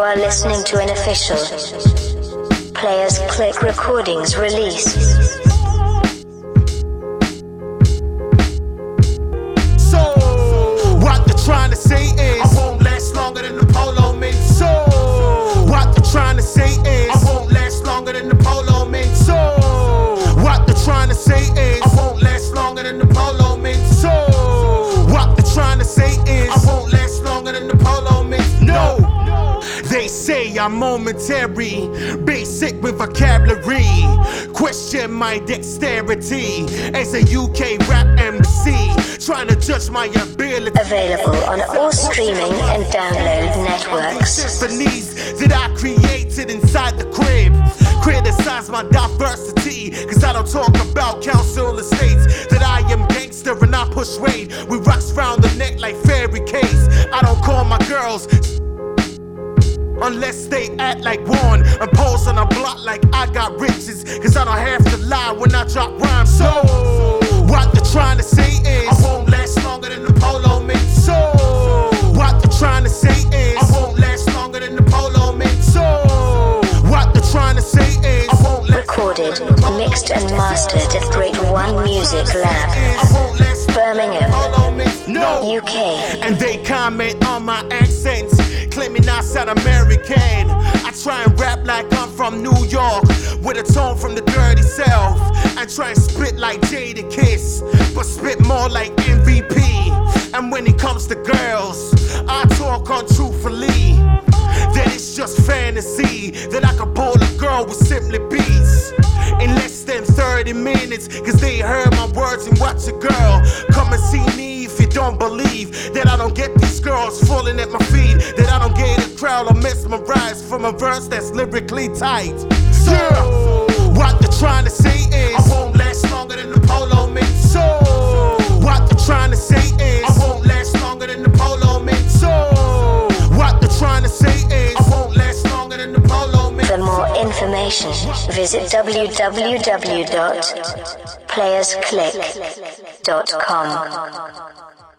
are listening to an official Players Click Recordings release. So, what they're trying to say is, I won't last longer than the polo mint. So, what they're trying to say is, I won't last longer than the polo mint. So, what they're trying to say is, say I'm momentary, basic with vocabulary. Question my dexterity as a UK rap MC. Trying to judge my ability. Available on all streaming and download networks. Symphonies that I created inside the crib. Criticize my diversity, cause I don't talk about council estates. That I am gangster and I push weight with rocks round the neck like fairy case. I don't call my girls Unless they act like one and pose on a block like I got riches. Cause I don't have to lie when I drop rhymes. So, what they're trying to say is, I won't last longer than the polo mint. So, what they're trying to say is, I won't last longer than the polo mint. So, what they're trying to say is, I won't last Recorded, mixed and mastered at Great One Music Lab, I won't last Birmingham. No. UK. And they comment on my accents, claiming I sound American. I try and rap like I'm from New York, with a tone from the dirty South. I try and spit like Jadakiss, but spit more like MVP. And when it comes to girls, I talk untruthfully. That it's just fantasy that I could pull a girl with simply beats in less than 30 minutes. Cause they heard my words and watch a girl. Come and see me if you don't believe that I don't get these girls falling at my feet. That I don't get a crowd mesmerized from a verse that's lyrically tight. Yeah, what they're trying to say is, I won't last longer than the polo mint. So, what they're trying to say is, I won't last longer than the polo mint. So, what they're trying to say is, I won't last longer than the polo mint. For more information, visit www.playersclick.com.